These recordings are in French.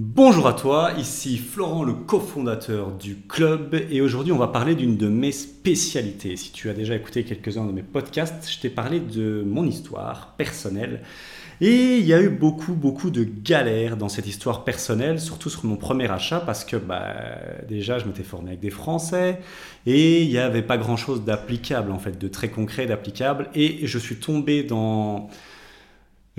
Bonjour à toi, ici Florent, le cofondateur du club, et aujourd'hui on va parler d'une de mes spécialités. Si tu as déjà écouté quelques-uns de mes podcasts, je t'ai parlé de mon histoire personnelle. Et il y a eu beaucoup, beaucoup de galères dans cette histoire personnelle, surtout sur mon premier achat, parce que bah, déjà je m'étais formé avec des Français, et il n'y avait pas grand-chose d'applicable, en fait, de très concret, d'applicable, et je suis tombé dans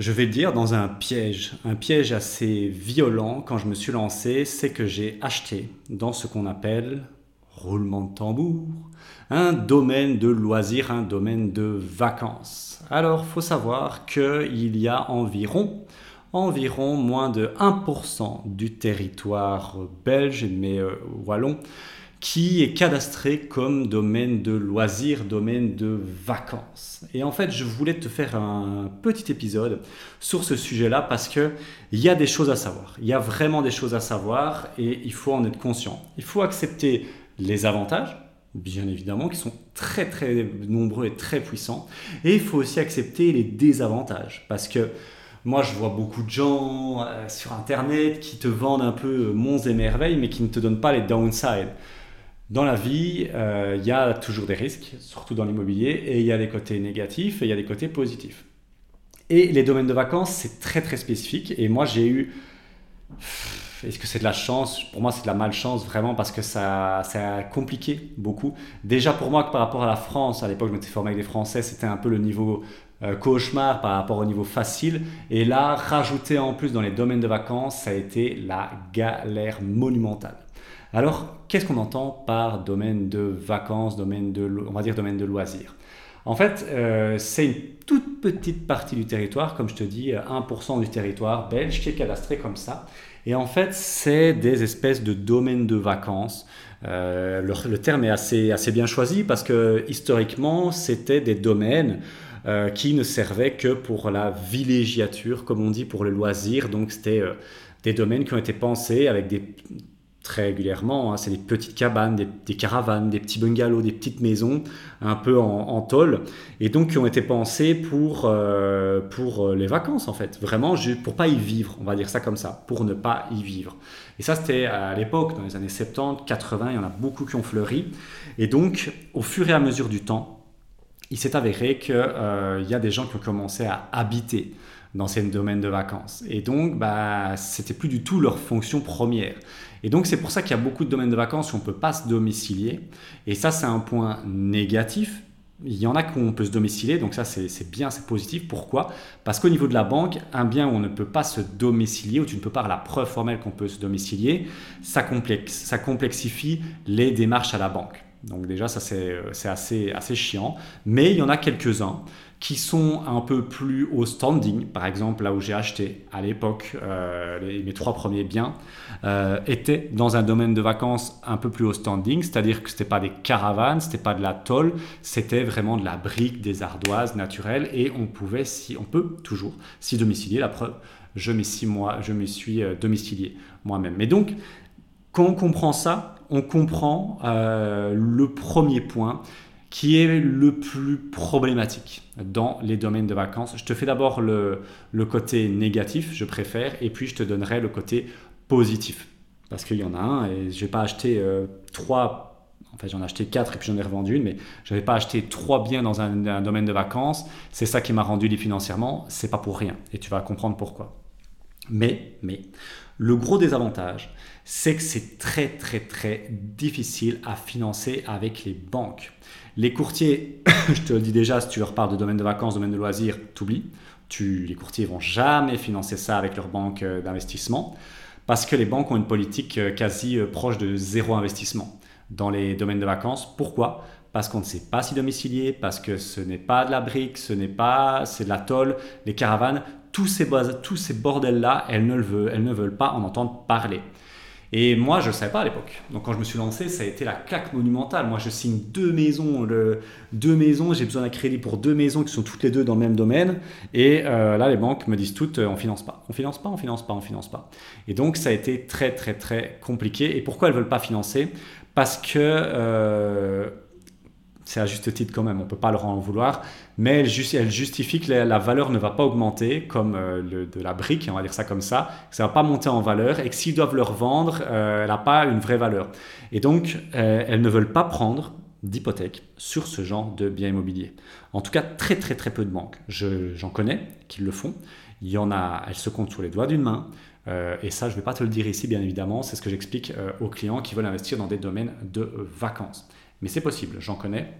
je vais le dire, dans un piège, un piège assez violent quand je me suis lancé, c'est que j'ai acheté dans ce qu'on appelle roulement de tambour, un domaine de loisirs, un domaine de vacances. Alors, faut savoir qu'il y a environ environ moins de 1% du territoire belge, mais euh, wallon, qui est cadastré comme domaine de loisirs, domaine de vacances. Et en fait, je voulais te faire un petit épisode sur ce sujet-là parce que il y a des choses à savoir. Il y a vraiment des choses à savoir et il faut en être conscient. Il faut accepter les avantages, bien évidemment, qui sont très très nombreux et très puissants. Et il faut aussi accepter les désavantages parce que moi, je vois beaucoup de gens euh, sur Internet qui te vendent un peu monts et merveilles, mais qui ne te donnent pas les downsides. Dans la vie, euh, il y a toujours des risques, surtout dans l'immobilier, et il y a des côtés négatifs et il y a des côtés positifs. Et les domaines de vacances, c'est très très spécifique. Et moi, j'ai eu. Est-ce que c'est de la chance? Pour moi, c'est de la malchance vraiment parce que ça, ça a compliqué beaucoup. Déjà pour moi, par rapport à la France, à l'époque, je m'étais formé avec des Français, c'était un peu le niveau euh, cauchemar par rapport au niveau facile. Et là, rajouter en plus dans les domaines de vacances, ça a été la galère monumentale. Alors, qu'est-ce qu'on entend par domaine de vacances, domaine de, on va dire domaine de loisirs? En fait, euh, c'est une toute petite partie du territoire, comme je te dis, 1% du territoire belge qui est cadastré comme ça. Et en fait, c'est des espèces de domaines de vacances. Euh, le, terme est assez, assez bien choisi parce que historiquement, c'était des domaines euh, qui ne servaient que pour la villégiature, comme on dit, pour le loisir. Donc, c'était des domaines qui ont été pensés avec des régulièrement. Hein. c'est des petites cabanes, des, caravanes, des petits bungalows, des petites maisons un peu en, tôle, et donc qui ont été pensées pour, euh, pour euh, les vacances en fait, vraiment pour pas y vivre, on va dire ça comme ça, pour ne pas y vivre. Et ça c'était à l'époque, dans les années 70, 80, il y en a beaucoup qui ont fleuri, et donc au fur et à mesure du temps, il s'est avéré qu'il euh, y a des gens qui ont commencé à habiter dans ces domaines de vacances. Et donc, bah, c'était plus du tout leur fonction première. Et donc, c'est pour ça qu'il y a beaucoup de domaines de vacances où on ne peut pas se domicilier. Et ça, c'est un point négatif. Il y en a où on peut se domicilier, donc ça c'est bien, c'est positif. Pourquoi? Parce qu'au niveau de la banque, un bien où on ne peut pas se domicilier, où tu ne peux pas avoir la preuve formelle qu'on peut se domicilier, ça, complexe, ça complexifie les démarches à la banque. Donc déjà, ça c'est assez, assez chiant. Mais il y en a quelques-uns qui sont un peu plus au standing. Par exemple, là où j'ai acheté à l'époque euh, mes trois premiers biens euh, étaient dans un domaine de vacances un peu plus au standing, c'est-à-dire que c'était pas des caravanes, c'était pas de la tôle, c'était vraiment de la brique, des ardoises naturelles et on pouvait, si on peut toujours s'y domicilier. La preuve, je me suis je me suis euh, domicilié moi-même. Mais donc, quand on comprend ça, on comprend le premier point qui est le plus problématique dans les domaines de vacances. Je te fais d'abord le, côté négatif, je préfère, et puis je te donnerai le côté positif. Parce qu'il y en a un, et je n'ai pas acheté euh, trois, en fait j'en ai acheté quatre et puis j'en ai revendu une, mais je n'avais pas acheté trois biens dans un, domaine de vacances. C'est ça qui m'a rendu libre financièrement, c'est pas pour rien, et tu vas comprendre pourquoi. Mais, mais, le gros désavantage, c'est que c'est très très très difficile à financer avec les banques. Les courtiers, je te le dis déjà, si tu leur parles de domaine de vacances, domaine de loisirs, t'oublies. Tu, les courtiers vont jamais financer ça avec leur banque euh, d'investissement parce que les banques ont une politique euh, quasi euh, proche de zéro investissement dans les domaines de vacances. Pourquoi? Parce qu'on ne sait pas s'y domicilier, parce que ce n'est pas de la brique, ce n'est pas, c'est de la tôle, les caravanes, tous ces, tous ces bordels-là, elles, ne ne veulent pas en entendre parler. Et moi, je ne savais pas à l'époque. Donc quand je me suis lancé, ça a été la claque monumentale. Moi, je signe deux maisons, le, deux maisons, j'ai besoin d'un crédit pour deux maisons qui sont toutes les deux dans le même domaine. Et euh, là, les banques me disent toutes, euh, on finance pas, on finance pas, on finance pas, on finance pas. Et donc ça a été très très très compliqué. Et pourquoi elles veulent pas financer? Parce que euh, c'est à juste titre quand même, on ne peut pas leur en vouloir, mais elle, justifie que la, valeur ne va pas augmenter comme euh, de la brique, on va dire ça comme ça, que ça ne va pas monter en valeur et que s'ils doivent le revendre, euh, elle n'a pas une vraie valeur. Et donc, euh, elles ne veulent pas prendre d'hypothèque sur ce genre de biens immobiliers. En tout cas, très très très peu de banques. J'en connais qui le font. Il y en a, elles se comptent sur les doigts d'une main. et ça, je ne vais pas te le dire ici, bien évidemment. C'est ce que j'explique aux clients qui veulent investir dans des domaines de vacances. Mais c'est possible, j'en connais.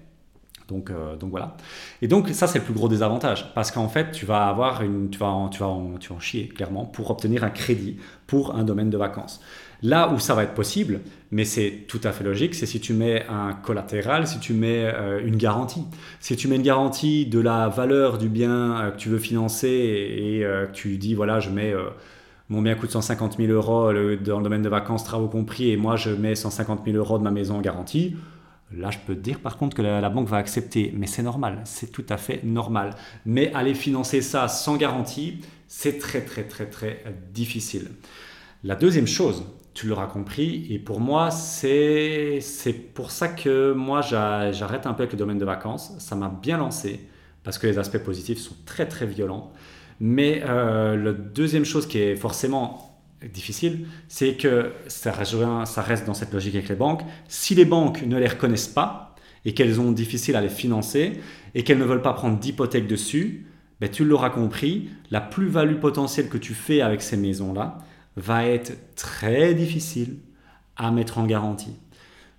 Donc, euh, donc voilà. Et donc ça c'est le plus gros désavantage parce qu'en fait tu vas avoir une, tu vas en, tu vas tu vas chier clairement pour obtenir un crédit pour un domaine de vacances. Là où ça va être possible, mais c'est tout à fait logique, c'est si tu mets un collatéral, si tu mets euh, une garantie. Si tu mets une garantie de la valeur du bien euh, que tu veux financer et, que tu dis voilà je mets mon bien coûte 150 000 euros dans le domaine de vacances, travaux compris, et moi je mets 150 000 euros de ma maison en garantie, Là, je peux te dire par contre que la, banque va accepter, mais c'est normal, c'est tout à fait normal. Mais aller financer ça sans garantie, c'est très très très très difficile. La deuxième chose, tu l'auras compris, et pour moi, c'est pour ça que moi j'arrête un peu avec le domaine de vacances. Ça m'a bien lancé, parce que les aspects positifs sont très très violents. Mais euh, la deuxième chose qui est forcément difficile, c'est que ça reste, dans cette logique avec les banques. Si les banques ne les reconnaissent pas et qu'elles ont difficile à les financer et qu'elles ne veulent pas prendre d'hypothèque dessus, ben, tu l'auras compris, la plus-value potentielle que tu fais avec ces maisons-là va être très difficile à mettre en garantie.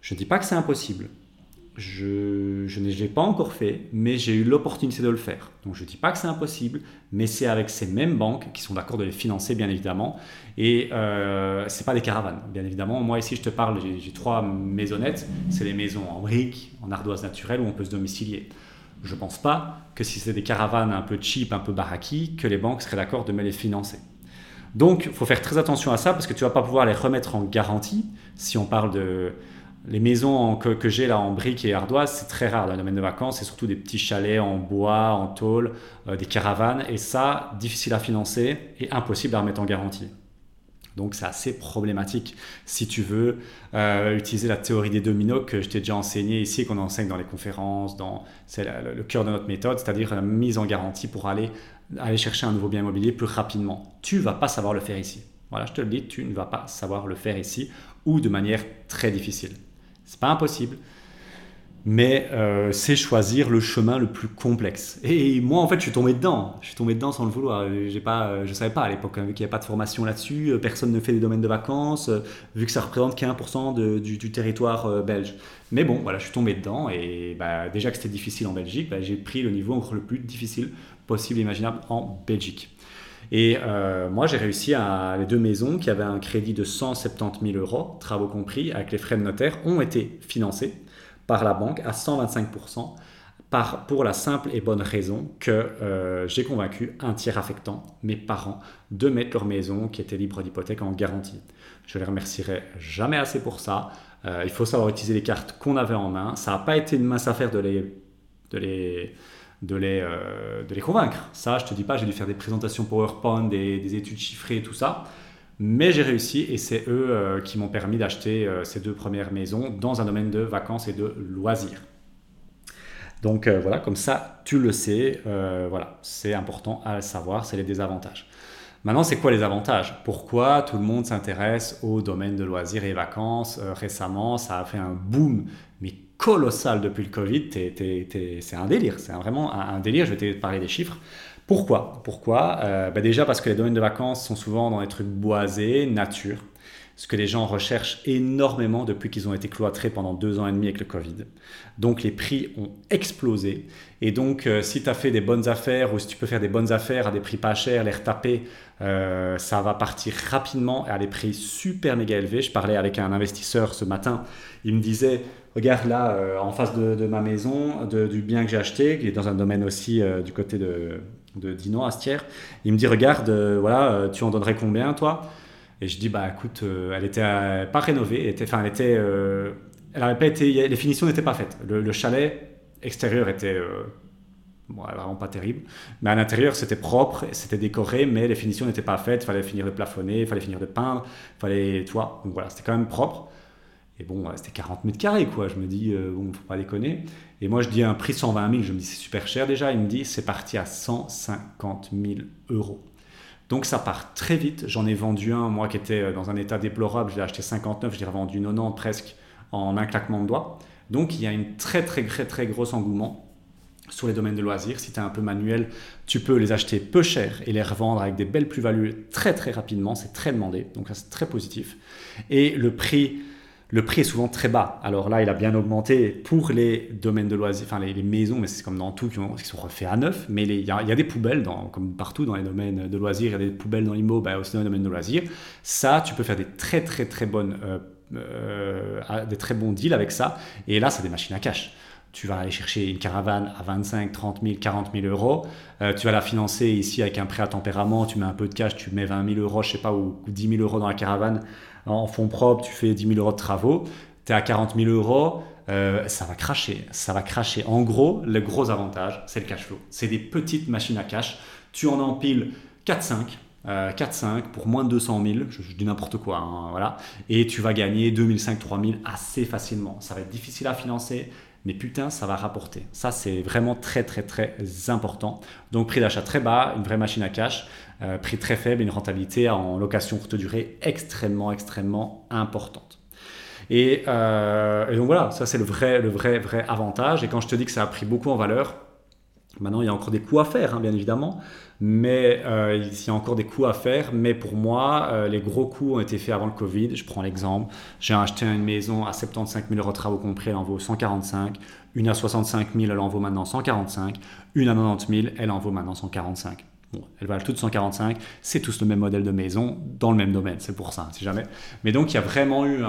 Je ne dis pas que c'est impossible, je, je ne l'ai pas encore fait, mais j'ai eu l'opportunité de le faire. Donc je ne dis pas que c'est impossible, mais c'est avec ces mêmes banques qui sont d'accord de les financer, bien évidemment. Et euh, ce n'est pas des caravanes, bien évidemment. Moi, ici, je te parle, j'ai trois maisonnettes. C'est les maisons en briques, en ardoise naturelle, où on peut se domicilier. Je ne pense pas que si c'est des caravanes un peu cheap, un peu baraki, que les banques seraient d'accord de me les financer. Donc, il faut faire très attention à ça, parce que tu ne vas pas pouvoir les remettre en garantie si on parle de les maisons que, j'ai là en briques et ardoise, c'est très rare dans le domaine de vacances. C'est surtout des petits chalets en bois, en tôle, euh, des caravanes. Et ça, difficile à financer et impossible à remettre en garantie. Donc c'est assez problématique si tu veux euh, utiliser la théorie des dominos que je t'ai déjà enseigné ici, qu'on enseigne dans les conférences, c'est le, cœur de notre méthode, c'est-à-dire la mise en garantie pour aller, aller chercher un nouveau bien immobilier plus rapidement. Tu vas pas savoir le faire ici. Voilà, je te le dis, tu ne vas pas savoir le faire ici ou de manière très difficile. C'est pas impossible, mais euh, c'est choisir le chemin le plus complexe. Et moi, en fait, je suis tombé dedans. Je suis tombé dedans sans le vouloir. J'ai pas, je savais pas à l'époque, hein, vu qu'il n'y a pas de formation là-dessus, euh, personne ne fait des domaines de vacances, euh, vu que ça représente 15% du, territoire belge. Mais bon, voilà, je suis tombé dedans et bah, déjà que c'était difficile en Belgique, bah, j'ai pris le niveau encore le plus difficile possible imaginable en Belgique. Et euh, moi, j'ai réussi à les deux maisons qui avaient un crédit de 170 000 euros, travaux compris, avec les frais de notaire, ont été financées par la banque à 125 par, pour la simple et bonne raison que euh, j'ai convaincu un tiers affectant, mes parents, de mettre leur maison qui était libre d'hypothèque en garantie. Je les remercierai jamais assez pour ça. Euh, il faut savoir utiliser les cartes qu'on avait en main. Ça n'a pas été une mince affaire de les, de les de les, euh, de les convaincre. Ça, je te dis pas, j'ai dû faire des présentations PowerPoint, des, des études chiffrées, tout ça. Mais j'ai réussi et c'est eux euh, qui m'ont permis d'acheter euh, ces deux premières maisons dans un domaine de vacances et de loisirs. Donc voilà, comme ça, tu le sais, voilà, c'est important à savoir, c'est les désavantages. Maintenant, c'est quoi les avantages? Pourquoi tout le monde s'intéresse au domaine de loisirs et vacances? Récemment, ça a fait un boom, colossal depuis le Covid. c'est un délire, c'est vraiment un, délire. Je vais te parler des chiffres. Pourquoi? Pourquoi? Euh, bah Déjà parce que les domaines de vacances sont souvent dans des trucs boisés, nature, ce que les gens recherchent énormément depuis qu'ils ont été cloîtrés pendant deux ans et demi avec le Covid. Donc les prix ont explosé. Et donc euh, si tu as fait des bonnes affaires ou si tu peux faire des bonnes affaires à des prix pas chers, les retaper, euh, ça va partir rapidement à des prix super méga élevés. Je parlais avec un investisseur ce matin, il me disait regarde là, euh, en face de, ma maison, du bien que j'ai acheté, qui est dans un domaine aussi du côté de, de Dino Astière. Il me dit, regarde, voilà, tu en donnerais combien, toi? Et je dis, bah écoute, elle était pas rénovée, était, enfin, elle était, elle avait pas été, les finitions n'étaient pas faites. Le, chalet extérieur était bon, vraiment pas terrible. Mais à l'intérieur, c'était propre, c'était décoré, mais les finitions n'étaient pas faites. Il fallait finir de plafonner, il fallait finir de peindre, il fallait, tu vois, donc voilà, c'était quand même propre. Et bon, c'était 40 mètres carrés, quoi. Je me dis, euh, bon, faut pas déconner. Et moi, je dis un prix 120 000. Je me dis, c'est super cher déjà. Il me dit, c'est parti à 150 000 euros. Donc ça part très vite. J'en ai vendu un, moi qui était euh, dans un état déplorable. Je l'ai acheté 59, je l'ai revendu 90 presque en un claquement de doigts. Donc il y a une très très très très gros engouement sur les domaines de loisirs. Si tu es un peu manuel, tu peux les acheter peu cher et les revendre avec des belles plus-values très très rapidement. C'est très demandé, donc c'est très positif. Et le prix, le prix est souvent très bas. Alors là, il a bien augmenté pour les domaines de loisirs, enfin les, maisons, mais c'est comme dans tout qui, sont refaits à neuf. Mais il y, a des poubelles, comme partout dans les domaines de loisirs, il y a des poubelles dans l'IMO, bah, aussi dans les domaines de loisirs. Ça, tu peux faire des très très très bonnes... Euh, euh, des très bons deals avec ça. Et là, c'est des machines à cash tu vas aller chercher une caravane à 25, 30 000, 40 000 euros. Euh, tu vas la financer ici avec un prêt à tempérament. Tu mets un peu de cash, tu mets 20 000 euros, je sais pas, ou 10 000 euros dans la caravane en fonds propres. Tu fais 10 000 euros de travaux. Tu es à 40 000 euros. Euh, ça va cracher. Ça va cracher. En gros, le gros avantage, c'est le cash flow. C'est des petites machines à cash. Tu en empiles 4-5. 4-5 euh, pour moins de 200 000, je, dis n'importe quoi, hein, voilà, et tu vas gagner 2005, 3000 assez facilement. Ça va être difficile à financer, mais putain, ça va rapporter. Ça, c'est vraiment très, très, très important. Donc, prix d'achat très bas, une vraie machine à cash, euh, prix très faible, une rentabilité en location courte durée extrêmement, extrêmement importante. Et, euh, donc voilà, ça c'est le vrai, le vrai, vrai avantage. Et quand je te dis que ça a pris beaucoup en valeur, Maintenant, il y a encore des coûts à faire, hein, bien évidemment, mais euh, il y a encore des coûts à faire. Mais pour moi, euh, les gros coûts ont été faits avant le Covid. Je prends l'exemple. J'ai acheté une maison à 75 000 euros de travaux compris, elle en vaut 145. Une à 65 000, elle en vaut maintenant 145. Une à 90 000, elle en vaut maintenant 145. Bon, elles valent toutes 145, c'est tous le même modèle de maison dans le même domaine, c'est pour ça, si jamais. Mais donc il y a vraiment eu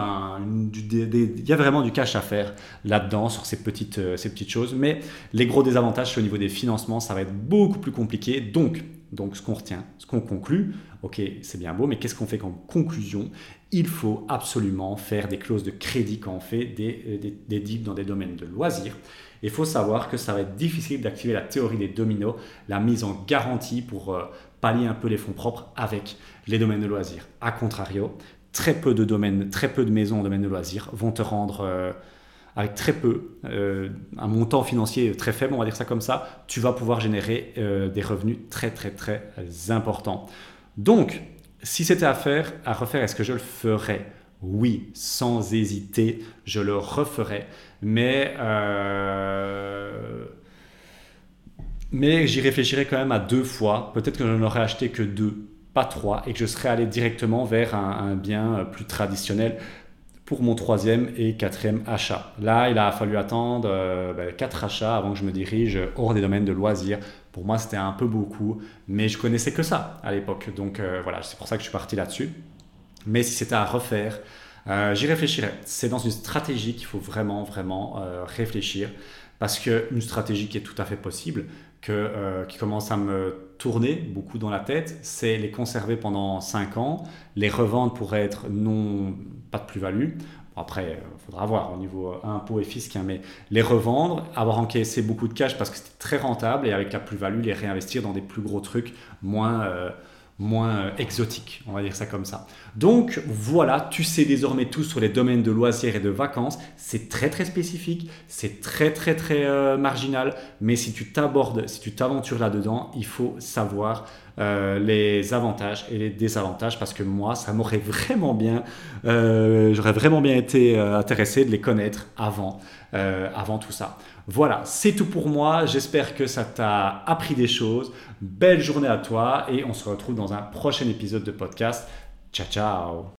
du, il y a vraiment du cash à faire là-dedans sur ces petites, euh, ces petites choses. Mais les gros désavantages, au niveau des financements, ça va être beaucoup plus compliqué. Donc, donc ce qu'on retient, ce qu'on conclut, ok, c'est bien beau, mais qu'est-ce qu'on fait comme conclusion? Il faut absolument faire des clauses de crédit quand on fait des, euh, des, dans des domaines de loisirs. Il faut savoir que ça va être difficile d'activer la théorie des dominos, la mise en garantie pour euh, pallier un peu les fonds propres avec les domaines de loisirs. A contrario, très peu de domaines, très peu de maisons en domaine de loisirs vont te rendre euh, avec très peu, euh, un montant financier très faible, on va dire ça comme ça, tu vas pouvoir générer des revenus très très très importants. Donc, si c'était à faire, à refaire, est-ce que je le ferais? Oui, sans hésiter, je le referai. Mais, euh, mais j'y réfléchirai quand même à deux fois. Peut-être que je n'aurais acheté que deux, pas trois, et que je serais allé directement vers un, bien plus traditionnel pour mon troisième et quatrième achat. Là, il a fallu attendre euh, ben, quatre achats avant que je me dirige hors des domaines de loisirs. Pour moi, c'était un peu beaucoup, mais je connaissais que ça à l'époque. Donc euh, voilà, c'est pour ça que je suis parti là-dessus. Mais si c'était à refaire, euh, j'y réfléchirais. C'est dans une stratégie qu'il faut vraiment, vraiment euh, réfléchir. Parce qu'une stratégie qui est tout à fait possible, que, euh, qui commence à me tourner beaucoup dans la tête, c'est les conserver pendant 5 ans, les revendre pour être non, pas de plus-value. après, il faudra voir au niveau impôt et fisc, hein, mais les revendre, avoir encaissé beaucoup de cash parce que c'était très rentable et avec la plus-value, les réinvestir dans des plus gros trucs moins moins exotique, on va dire ça comme ça. Donc voilà, tu sais désormais tout sur les domaines de loisirs et de vacances. C'est très très spécifique, c'est très très très euh, marginal, mais si tu t'abordes, si tu t'aventures là-dedans, il faut savoir euh, les avantages et les désavantages parce que moi, ça m'aurait vraiment bien, j'aurais vraiment bien été intéressé de les connaître avant, avant tout ça. Voilà, c'est tout pour moi. J'espère que ça t'a appris des choses. Belle journée à toi et on se retrouve dans un prochain épisode de podcast. Tchau, tchau.